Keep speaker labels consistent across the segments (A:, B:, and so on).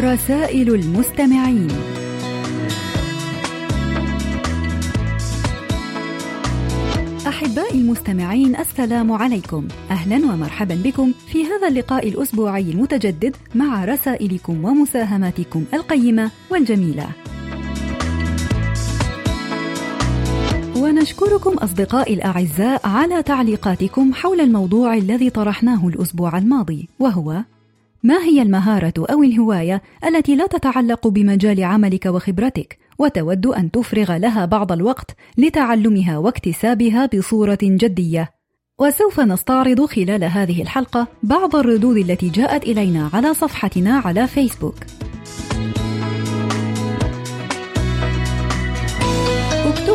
A: رسائل المستمعين. أحبائي المستمعين السلام عليكم. أهلا ومرحبا بكم في هذا اللقاء الأسبوعي المتجدد مع رسائلكم ومساهماتكم القيمة والجميلة. ونشكركم أصدقائي الأعزاء على تعليقاتكم حول الموضوع الذي طرحناه الأسبوع الماضي وهو ما هي المهارة أو الهواية التي لا تتعلق بمجال عملك وخبرتك؟ وتود أن تفرغ لها بعض الوقت لتعلمها واكتسابها بصورة جدية. وسوف نستعرض خلال هذه الحلقة بعض الردود التي جاءت إلينا على صفحتنا على فيسبوك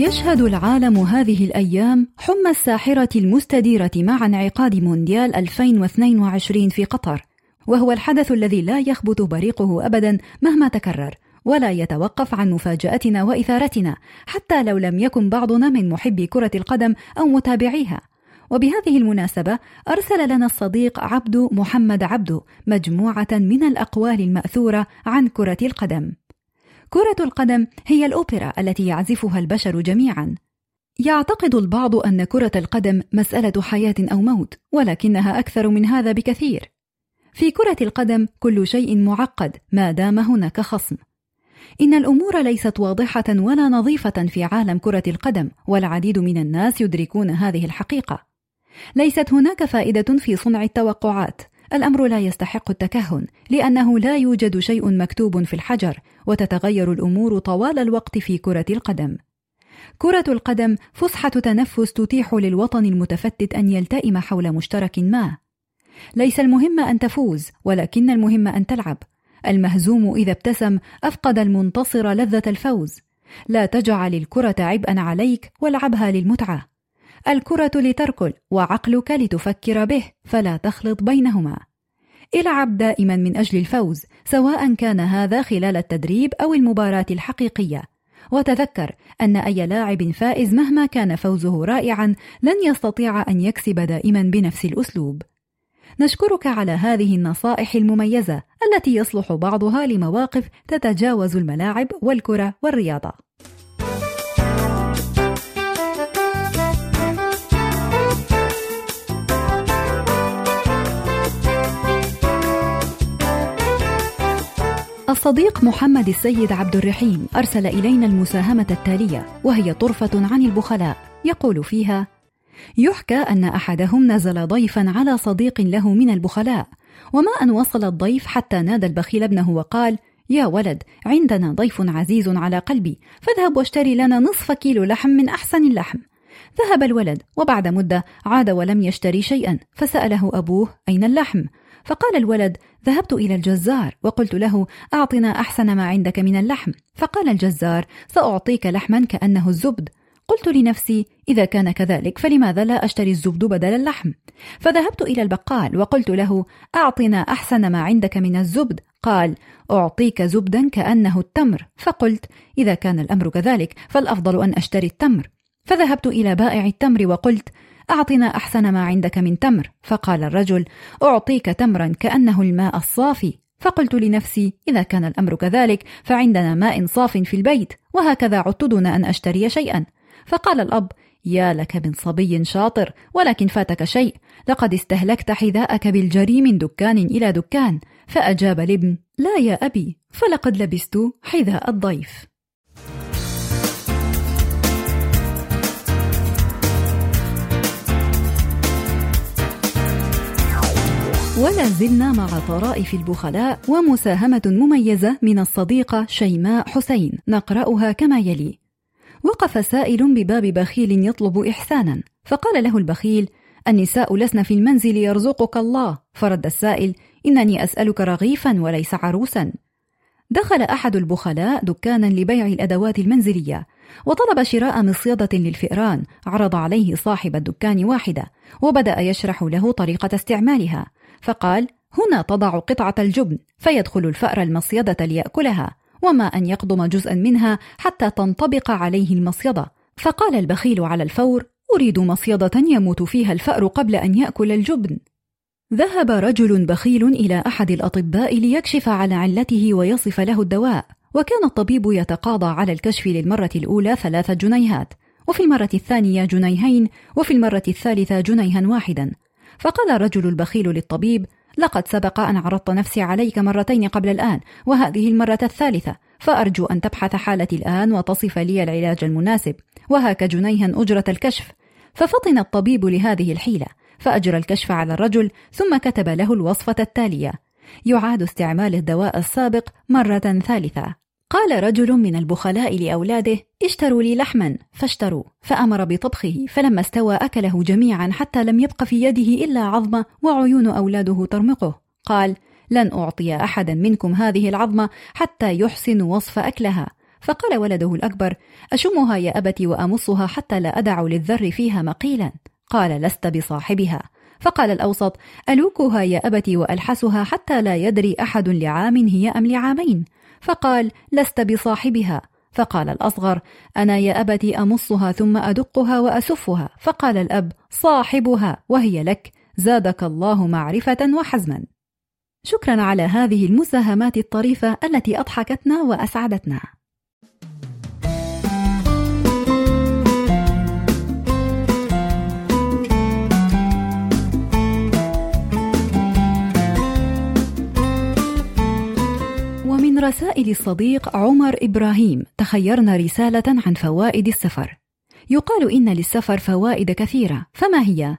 A: يشهد العالم هذه الأيام حمى الساحرة المستديرة مع انعقاد مونديال 2022 في قطر، وهو الحدث الذي لا يخبط بريقه أبدا مهما تكرر، ولا يتوقف عن مفاجأتنا وإثارتنا، حتى لو لم يكن بعضنا من محبي كرة القدم أو متابعيها. وبهذه المناسبة أرسل لنا الصديق عبد محمد عبدو مجموعة من الأقوال المأثورة عن كرة القدم. كرة القدم هي الأوبرا التي يعزفها البشر جميعا. يعتقد البعض أن كرة القدم مسألة حياة أو موت، ولكنها أكثر من هذا بكثير. في كرة القدم كل شيء معقد ما دام هناك خصم. إن الأمور ليست واضحة ولا نظيفة في عالم كرة القدم، والعديد من الناس يدركون هذه الحقيقة. ليست هناك فائدة في صنع التوقعات، الأمر لا يستحق التكهن لأنه لا يوجد شيء مكتوب في الحجر وتتغير الأمور طوال الوقت في كرة القدم. كرة القدم فسحة تنفس تتيح للوطن المتفتت أن يلتئم حول مشترك ما. ليس المهم أن تفوز ولكن المهم أن تلعب. المهزوم إذا ابتسم أفقد المنتصر لذة الفوز. لا تجعل الكرة عبئا عليك والعبها للمتعة. الكرة لتركل وعقلك لتفكر به فلا تخلط بينهما. العب دائما من أجل الفوز سواء كان هذا خلال التدريب أو المباراة الحقيقية. وتذكر أن أي لاعب فائز مهما كان فوزه رائعا لن يستطيع أن يكسب دائما بنفس الأسلوب. نشكرك على هذه النصائح المميزة التي يصلح بعضها لمواقف تتجاوز الملاعب والكرة والرياضة. الصديق محمد السيد عبد الرحيم أرسل إلينا المساهمة التالية وهي طرفة عن البخلاء يقول فيها: يحكى أن أحدهم نزل ضيفا على صديق له من البخلاء، وما أن وصل الضيف حتى نادى البخيل ابنه وقال: يا ولد عندنا ضيف عزيز على قلبي فاذهب واشتري لنا نصف كيلو لحم من أحسن اللحم ذهب الولد وبعد مدة عاد ولم يشتري شيئا فسأله أبوه أين اللحم؟ فقال الولد ذهبت إلى الجزار وقلت له أعطنا أحسن ما عندك من اللحم. فقال الجزار سأعطيك لحما كأنه الزبد. قلت لنفسي إذا كان كذلك فلماذا لا أشتري الزبد بدل اللحم؟ فذهبت إلى البقال وقلت له أعطنا أحسن ما عندك من الزبد. قال أعطيك زبدا كأنه التمر. فقلت إذا كان الأمر كذلك فالأفضل أن أشتري التمر. فذهبت إلى بائع التمر وقلت أعطنا أحسن ما عندك من تمر. فقال الرجل أعطيك تمرا كأنه الماء الصافي. فقلت لنفسي إذا كان الأمر كذلك فعندنا ماء صاف في البيت وهكذا عدت دون أن أشتري شيئا. فقال الأب يا لك من صبي شاطر ولكن فاتك شيء. لقد استهلكت حذاءك بالجري من دكان إلى دكان. فأجاب الابن لا يا أبي فلقد لبست حذاء الضيف. ولا زلنا مع طرائف البخلاء ومساهمة مميزة من الصديقة شيماء حسين. نقرأها كما يلي: وقف سائل بباب بخيل يطلب إحسانا، فقال له البخيل: النساء لسن في المنزل يرزقك الله، فرد السائل: إنني أسألك رغيفا وليس عروسا. دخل أحد البخلاء دكانا لبيع الأدوات المنزلية وطلب شراء مصيدة للفئران. عرض عليه صاحب الدكان واحدة وبدأ يشرح له طريقة استعمالها. فقال هنا تضع قطعة الجبن فيدخل الفأر المصيدة ليأكلها وما أن يقضم جزءا منها حتى تنطبق عليه المصيدة. فقال البخيل على الفور أريد مصيدة يموت فيها الفأر قبل أن يأكل الجبن. ذهب رجل بخيل إلى أحد الأطباء ليكشف على علته ويصف له الدواء وكان الطبيب يتقاضى على الكشف للمرة الأولى ثلاثة جنيهات وفي المرة الثانية جنيهين وفي المرة الثالثة جنيها واحدا. فقال الرجل البخيل للطبيب لقد سبق أن عرضت نفسي عليك مرتين قبل الآن وهذه المرة الثالثة فأرجو أن تبحث حالتي الآن وتصف لي العلاج المناسب وهاك جنيها أجرة الكشف. ففطن الطبيب لهذه الحيلة فأجرى الكشف على الرجل ثم كتب له الوصفة التالية يعاد استعمال الدواء السابق مرة ثالثة. قال رجل من البخلاء لأولاده اشتروا لي لحما. فاشتروا. فأمر بطبخه فلما استوى أكله جميعا حتى لم يبق في يده إلا عظمة وعيون أولاده ترمقه. قال لن أعطي أحدا منكم هذه العظمة حتى يحسن وصف أكلها. فقال ولده الأكبر أشمها يا أبت وأمصها حتى لا أدع للذر فيها مقيلا. قال لست بصاحبها. فقال الأوسط ألوكها يا أبت وألحسها حتى لا يدري أحد لعام هي أم لعامين. فقال لست بصاحبها. فقال الأصغر أنا يا أبت أمصها ثم أدقها وأسفها. فقال الأب صاحبها وهي لك. زادك الله معرفة وحزما. شكرا على هذه المساهمات الطريفة التي أضحكتنا وأسعدتنا. ومن رسائل الصديق عمر إبراهيم. تخيرنا رسالة عن فوائد السفر. يقال إن للسفر فوائد كثيرة. فما هي؟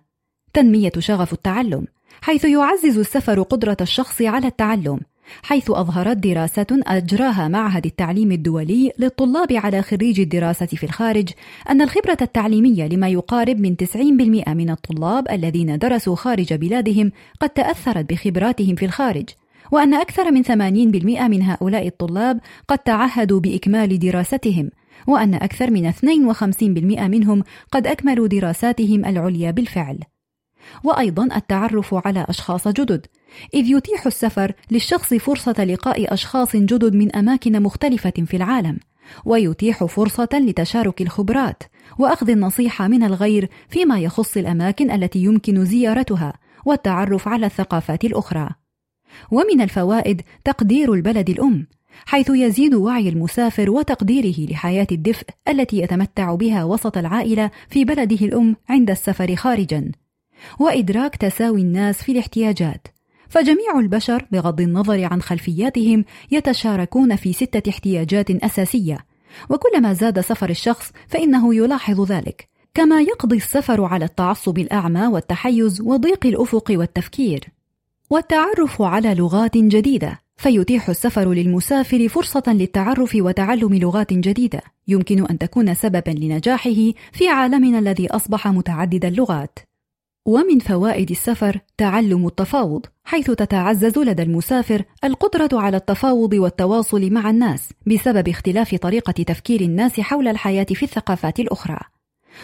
A: تنمية شغف التعلم. حيث يعزز السفر قدرة الشخص على التعلم. حيث أظهرت دراسة أجراها معهد التعليم الدولي للطلاب على خريج الدراسة في الخارج أن الخبرة التعليمية لما يقارب من 90% من الطلاب الذين درسوا خارج بلادهم قد تأثرت بخبراتهم في الخارج. وأن أكثر من 80% من هؤلاء الطلاب قد تعهدوا بإكمال دراستهم وأن أكثر من 52% منهم قد أكملوا دراساتهم العليا بالفعل. وأيضا التعرف على أشخاص جدد إذ يتيح السفر للشخص فرصة لقاء أشخاص جدد من أماكن مختلفة في العالم ويتيح فرصة لتشارك الخبرات وأخذ النصيحة من الغير فيما يخص الأماكن التي يمكن زيارتها والتعرف على الثقافات الأخرى. ومن الفوائد تقدير البلد الأم حيث يزيد وعي المسافر وتقديره لحياة الدفء التي يتمتع بها وسط العائلة في بلده الأم عند السفر خارجا. وإدراك تساوي الناس في الاحتياجات. فجميع البشر بغض النظر عن خلفياتهم يتشاركون في ستة احتياجات أساسية. وكلما زاد سفر الشخص فإنه يلاحظ ذلك كما يقضي السفر على التعصب الأعمى والتحيز وضيق الأفق والتفكير. والتعرف على لغات جديدة. فيتيح السفر للمسافر فرصة للتعرف وتعلم لغات جديدة. يمكن أن تكون سببا لنجاحه في عالمنا الذي أصبح متعدد اللغات. ومن فوائد السفر تعلم التفاوض حيث تتعزز لدى المسافر القدرة على التفاوض والتواصل مع الناس بسبب اختلاف طريقة تفكير الناس حول الحياة في الثقافات الأخرى.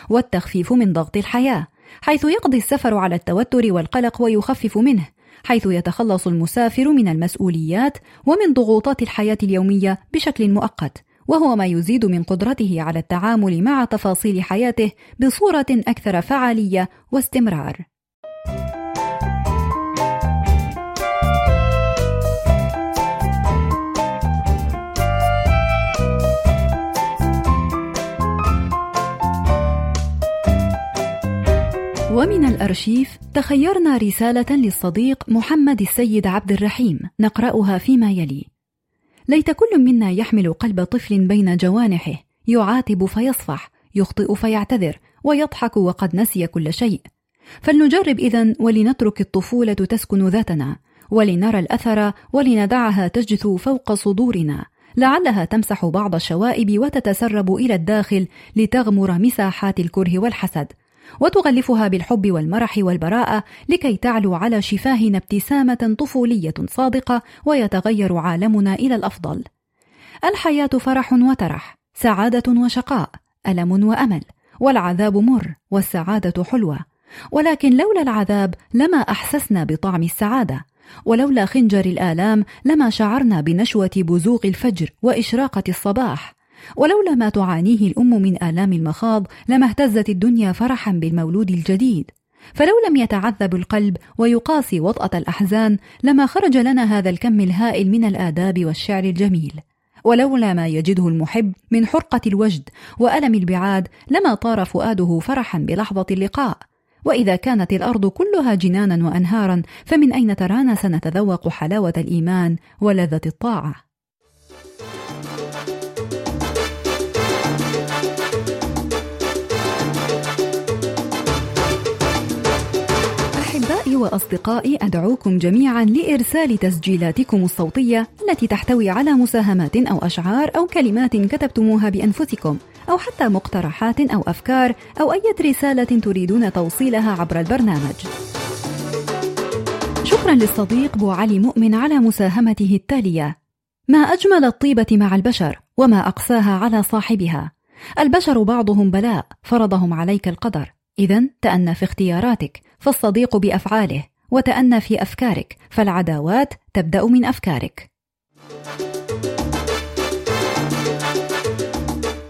A: والتخفيف من ضغط الحياة حيث يقضي السفر على التوتر والقلق ويخفف منه. حيث يتخلص المسافر من المسؤوليات ومن ضغوطات الحياة اليومية بشكل مؤقت وهو ما يزيد من قدرته على التعامل مع تفاصيل حياته بصورة أكثر فعالية واستمرار. ومن الأرشيف تخيرنا رسالة للصديق محمد السيد عبد الرحيم نقرأها فيما يلي: ليت كل منا يحمل قلب طفل بين جوانحه يعاتب فيصفح يخطئ فيعتذر ويضحك وقد نسي كل شيء. فلنجرب إذا ولنترك الطفولة تسكن ذاتنا ولنرى الأثر ولندعها تجثو فوق صدورنا. لعلها تمسح بعض الشوائب وتتسرب إلى الداخل لتغمر مساحات الكره والحسد. وتغلفها بالحب والمرح والبراءة لكي تعلو على شفاهنا ابتسامة طفولية صادقة ويتغير عالمنا إلى الأفضل. الحياة فرح وترح سعادة وشقاء ألم وأمل والعذاب مر والسعادة حلوة. ولكن لولا العذاب لما أحسسنا بطعم السعادة ولولا خنجر الآلام لما شعرنا بنشوة بزوغ الفجر وإشراقة الصباح. ولولا ما تعانيه الأم من آلام المخاض لما اهتزت الدنيا فرحا بالمولود الجديد. فلو لم يتعذب القلب ويقاسي وطأة الأحزان لما خرج لنا هذا الكم الهائل من الآداب والشعر الجميل. ولولا ما يجده المحب من حرقة الوجد وألم البعاد لما طار فؤاده فرحا بلحظة اللقاء. وإذا كانت الأرض كلها جنانا وأنهارا فمن أين ترانا سنتذوق حلاوة الإيمان ولذة الطاعة؟ وأصدقائي أدعوكم جميعا لإرسال تسجيلاتكم الصوتية التي تحتوي على مساهمات أو أشعار أو كلمات كتبتموها بأنفسكم أو حتى مقترحات أو أفكار أو أي رسالة تريدون توصيلها عبر البرنامج. شكرا للصديق بو علي مؤمن على مساهمته التالية: ما أجمل الطيبة مع البشر وما أقساها على صاحبها. البشر بعضهم بلاء فرضهم عليك القدر، إذا تأنى في اختياراتك، فالصديق بأفعاله، وتأنى في أفكارك، فالعداوات تبدأ من أفكارك.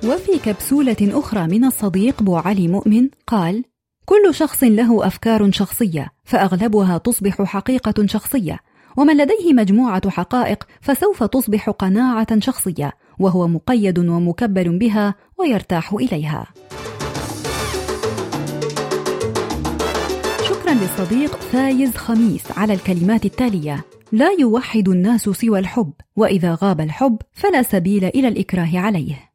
A: وفي كبسولة أخرى من الصديق بو علي مؤمن قال: كل شخص له أفكار شخصية، فأغلبها تصبح حقيقة شخصية، ومن لديه مجموعة حقائق فسوف تصبح قناعة شخصية، وهو مقيد ومكبل بها ويرتاح إليها. شكرا للصديق فايز خميس على الكلمات التالية: لا يوحد الناس سوى الحب، وإذا غاب الحب فلا سبيل إلى الإكراه عليه.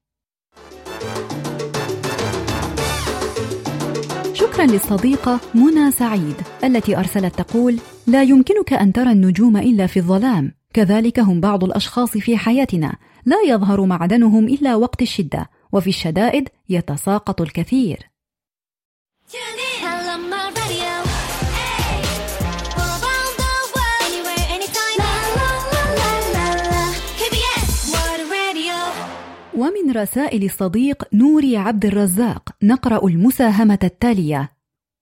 A: شكرا للصديقة منى سعيد التي أرسلت تقول: لا يمكنك أن ترى النجوم إلا في الظلام، كذلك هم بعض الأشخاص في حياتنا، لا يظهر معدنهم إلا وقت الشدة، وفي الشدائد يتساقط الكثير. ومن رسائل الصديق نوري عبد الرزاق نقرأ المساهمة التالية: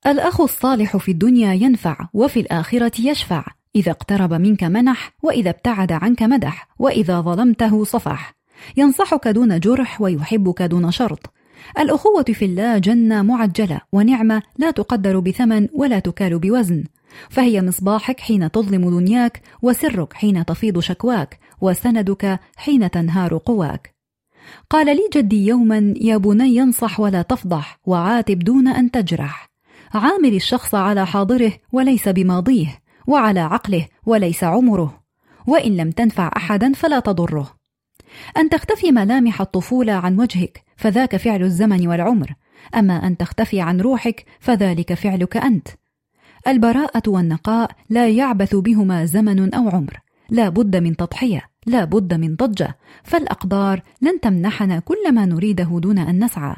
A: الأخ الصالح في الدنيا ينفع وفي الآخرة يشفع، إذا اقترب منك منح، وإذا ابتعد عنك مدح، وإذا ظلمته صفح، ينصحك دون جرح ويحبك دون شرط. الأخوة في الله جنة معجلة ونعمة لا تقدر بثمن ولا تكال بوزن، فهي مصباحك حين تظلم دنياك، وسرك حين تفيض شكواك، وسندك حين تنهار قواك. قال لي جدي يوما يا بني انصح ولا تفضح وعاتب دون أن تجرح. عامل الشخص على حاضره وليس بماضيه وعلى عقله وليس عمره. وإن لم تنفع احدا فلا تضره. أن تختفي ملامح الطفولة عن وجهك فذاك فعل الزمن والعمر. أما أن تختفي عن روحك فذلك فعلك أنت. البراءة والنقاء لا يعبث بهما زمن أو عمر. لا بد من تضحية. لا بد من ضجة فالأقدار لن تمنحنا كل ما نريده دون أن نسعى.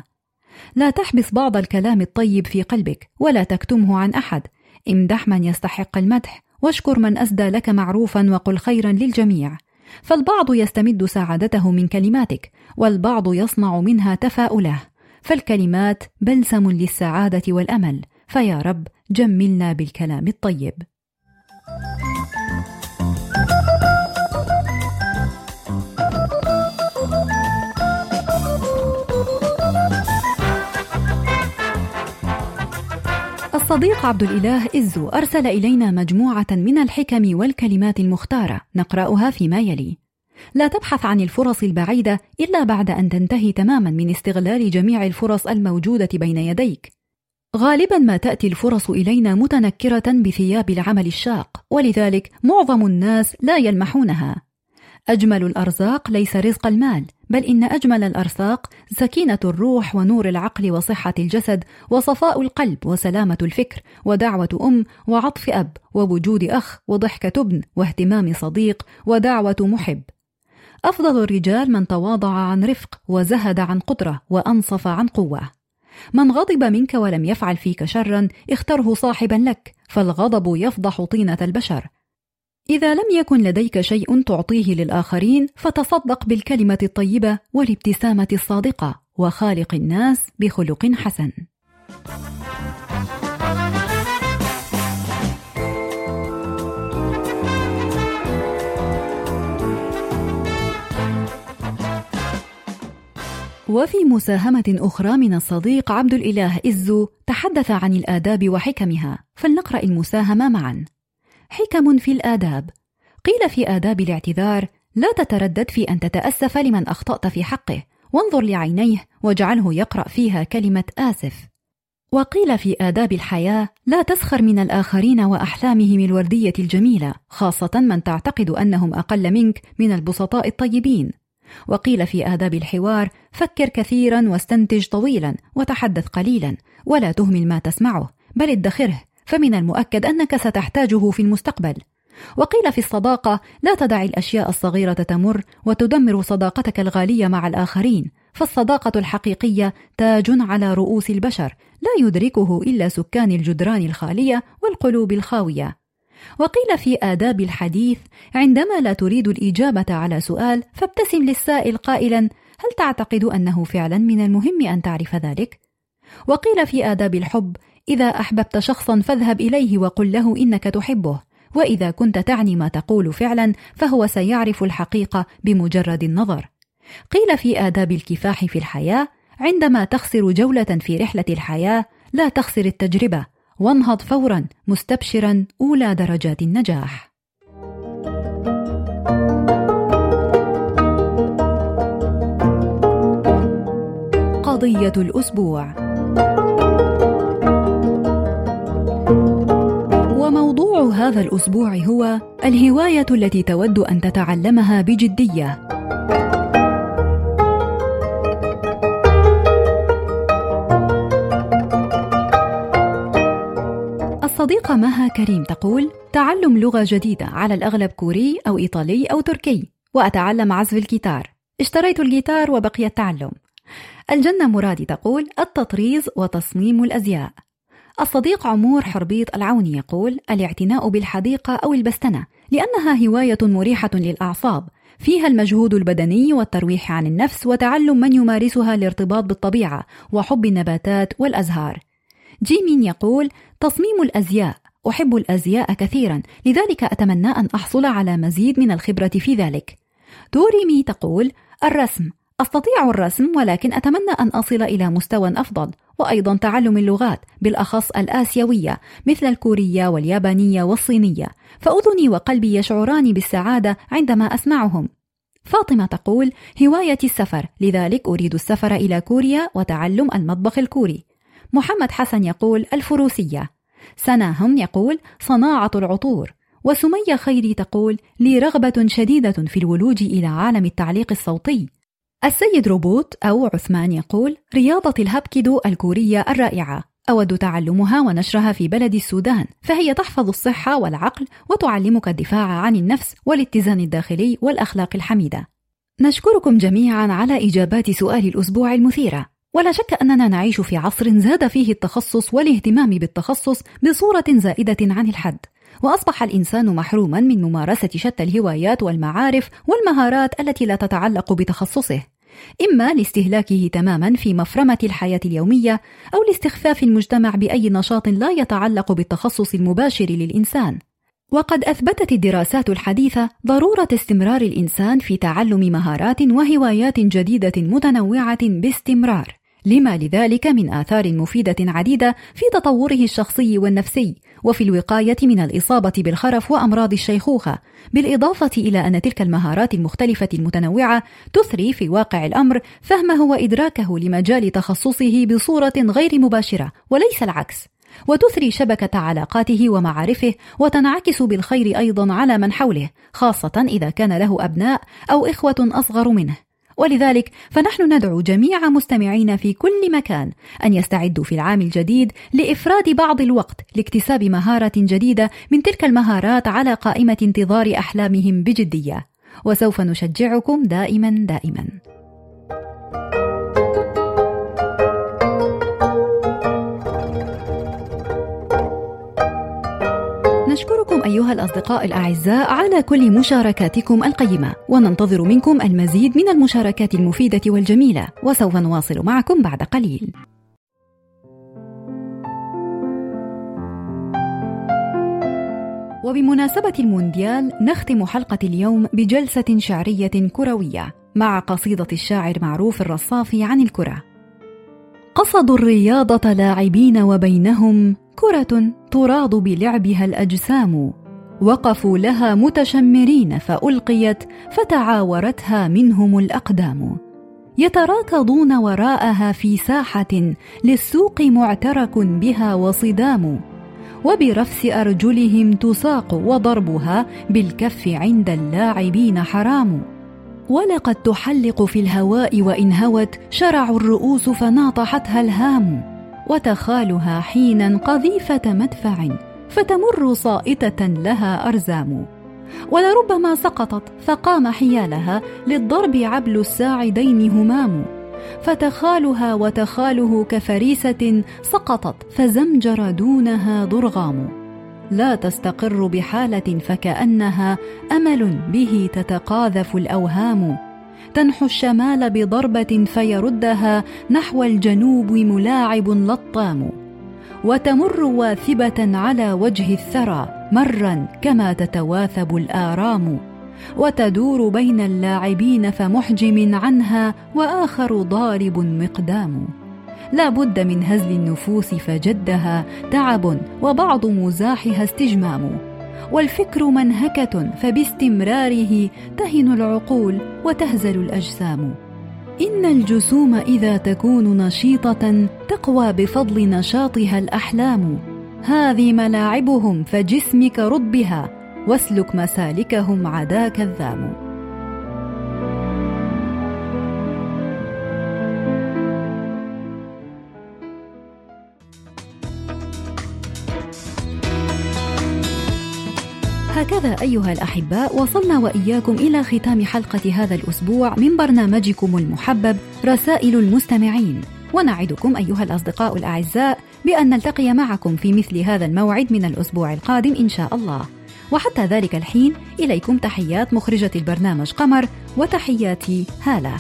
A: لا تحبس بعض الكلام الطيب في قلبك ولا تكتمه عن أحد. امدح من يستحق المدح واشكر من أسدى لك معروفا وقل خيرا للجميع. فالبعض يستمد سعادته من كلماتك والبعض يصنع منها تفاؤله. فالكلمات بلسم للسعادة والأمل. فيا رب جملنا بالكلام الطيب. الصديق عبد الإله إزو أرسل إلينا مجموعة من الحكم والكلمات المختارة نقرأها فيما يلي. لا تبحث عن الفرص البعيدة إلا بعد أن تنتهي تماما من استغلال جميع الفرص الموجودة بين يديك. غالبا ما تأتي الفرص إلينا متنكرة بثياب العمل الشاق، ولذلك معظم الناس لا يلمحونها. أجمل الأرزاق ليس رزق المال، بل إن أجمل الأرزاق سكينة الروح ونور العقل وصحة الجسد وصفاء القلب وسلامة الفكر ودعوة أم وعطف أب ووجود أخ وضحكة ابن واهتمام صديق ودعوة محب. أفضل الرجال من تواضع عن رفق وزهد عن قدرة وأنصف عن قوة. من غضب منك ولم يفعل فيك شرا اختره صاحبا لك فالغضب يفضح طينة البشر إذا لم يكن لديك شيء تعطيه للآخرين فتصدق بالكلمة الطيبة والابتسامة الصادقة وخالق الناس بخلق حسن. وفي مساهمة أخرى من الصديق عبد الإله إزو تحدث عن الآداب وحكمها فلنقرأ المساهمة معا حكم في الآداب. قيل في آداب الاعتذار لا تتردد في أن تتأسف لمن أخطأت في حقه وانظر لعينيه واجعله يقرأ فيها كلمة آسف. وقيل في آداب الحياة لا تسخر من الآخرين وأحلامهم الوردية الجميلة خاصة من تعتقد أنهم أقل منك من البسطاء الطيبين. وقيل في آداب الحوار فكر كثيرا واستنتج طويلا وتحدث قليلا ولا تهمل ما تسمعه بل ادخره. فمن المؤكد أنك ستحتاجه في المستقبل وقيل في الصداقة لا تدع الأشياء الصغيرة تمر وتدمر صداقتك الغالية مع الآخرين فالصداقة الحقيقية تاج على رؤوس البشر لا يدركه إلا سكان الجدران الخالية والقلوب الخاوية وقيل في آداب الحديث عندما لا تريد الإجابة على سؤال فابتسم للسائل قائلا هل تعتقد أنه فعلا من المهم أن تعرف ذلك؟ وقيل في آداب الحب إذا أحببت شخصا فاذهب إليه وقل له إنك تحبه وإذا كنت تعني ما تقول فعلا فهو سيعرف الحقيقة بمجرد النظر. قيل في آداب الكفاح في الحياة عندما تخسر جولة في رحلة الحياة لا تخسر التجربة وانهض فورا مستبشرا أولى درجات النجاح. قضية الأسبوع. هذا الأسبوع هو الهواية التي تود أن تتعلمها بجدية. الصديقة مها كريم تقول تعلم لغة جديدة على الأغلب كوري أو إيطالي أو تركي وأتعلم عزف الجيتار. اشتريت الجيتار وبقي التعلم. الجنة مرادي تقول التطريز وتصميم الأزياء. الصديق عمور حربيط العوني يقول الاعتناء بالحديقة أو البستنة لأنها هواية مريحة للأعصاب فيها المجهود البدني والترويح عن النفس وتعلم من يمارسها الارتباط بالطبيعة وحب النباتات والأزهار. جيمين يقول تصميم الأزياء أحب الأزياء كثيرا لذلك أتمنى أن أحصل على مزيد من الخبرة في ذلك. دوريمي تقول الرسم أستطيع الرسم ولكن أتمنى أن أصل إلى مستوى أفضل وأيضا تعلم اللغات بالأخص الآسيوية مثل الكورية واليابانية والصينية. فأذني وقلبي يشعران بالسعادة عندما أسمعهم. فاطمة تقول هوايتي السفر لذلك أريد السفر إلى كوريا وتعلم المطبخ الكوري. محمد حسن يقول الفروسية. سناهم يقول صناعة العطور. وسمية خيري تقول لي رغبة شديدة في الولوج إلى عالم التعليق الصوتي. السيد روبوت أو عثمان يقول رياضة الهابكيدو الكورية الرائعة. أود تعلمها ونشرها في بلد السودان. فهي تحفظ الصحة والعقل وتعلمك الدفاع عن النفس والاتزان الداخلي والأخلاق الحميدة. نشكركم جميعا على إجابات سؤال الأسبوع المثيرة. ولا شك أننا نعيش في عصر زاد فيه التخصص والاهتمام بالتخصص بصورة زائدة عن الحد. وأصبح الإنسان محروما من ممارسة شتى الهوايات والمعارف والمهارات التي لا تتعلق بتخصصه. إما لاستهلاكه تماما في مفرمة الحياة اليومية أو لاستخفاف المجتمع بأي نشاط لا يتعلق بالتخصص المباشر للإنسان. وقد أثبتت الدراسات الحديثة ضرورة استمرار الإنسان في تعلم مهارات وهوايات جديدة متنوعة باستمرار. لما لذلك من آثار مفيدة عديدة في تطوره الشخصي والنفسي وفي الوقاية من الإصابة بالخرف وأمراض الشيخوخة بالإضافة إلى أن تلك المهارات المختلفة المتنوعة تثري في واقع الأمر فهمه وإدراكه لمجال تخصصه بصورة غير مباشرة وليس العكس. وتثري شبكة علاقاته ومعارفه وتنعكس بالخير أيضا على من حوله خاصة إذا كان له أبناء أو إخوة أصغر منه. ولذلك فنحن ندعو جميع مستمعينا في كل مكان أن يستعدوا في العام الجديد لإفراد بعض الوقت لاكتساب مهارة جديدة من تلك المهارات على قائمة انتظار أحلامهم بجدية. وسوف نشجعكم دائما دائما. نشكركم أيها الأصدقاء الأعزاء على كل مشاركاتكم القيمة وننتظر منكم المزيد من المشاركات المفيدة والجميلة وسوف نواصل معكم بعد قليل وبمناسبة المونديال نختم حلقة اليوم بجلسة شعرية كروية مع قصيدة الشاعر معروف الرصافي عن الكرة. قصدوا الرياضة لاعبين وبينهم كرة تراض بلعبها الأجسام، وقفوا لها متشمرين فألقيت فتعاورتها منهم الأقدام. يتراكضون وراءها في ساحة للسوق معترك بها وصدام. وبرفس أرجلهم تساق وضربها بالكف عند اللاعبين حرام ولقد تحلق في الهواء وإن هوت شرع الرؤوس فناطحتها الهام وتخالها حينا قذيفة مدفع فتمر صائتة لها أرزام. ولربما سقطت فقام حيالها للضرب عبل الساعدين همام. فتخالها وتخاله كفريسة سقطت فزمجر دونها ضرغام. لا تستقر بحالة فكأنها أمل به تتقاذف الأوهام. تنحو الشمال بضربة فيردها نحو الجنوب ملاعب لطام وتمر واثبة على وجه الثرى مرا كما تتواثب الآرام وتدور بين اللاعبين فمحجم عنها وآخر ضارب مقدام. لا بد من هزل النفوس فجدها تعب وبعض مزاحها استجمام. والفكر منهكة فباستمراره تهن العقول وتهزل الأجسام. إن الجسوم إذا تكون نشيطة تقوى بفضل نشاطها الأحلام. هذه ملاعبهم فجسمك رد بها واسلك مسالكهم عداك الذام هكذا أيها الأحباء وصلنا وإياكم إلى ختام حلقة هذا الأسبوع من برنامجكم المحبب رسائل المستمعين. ونعدكم أيها الأصدقاء الأعزاء بأن نلتقي معكم في مثل هذا الموعد من الأسبوع القادم إن شاء الله. وحتى ذلك الحين إليكم تحيات مخرجة البرنامج قمر وتحياتي هالة.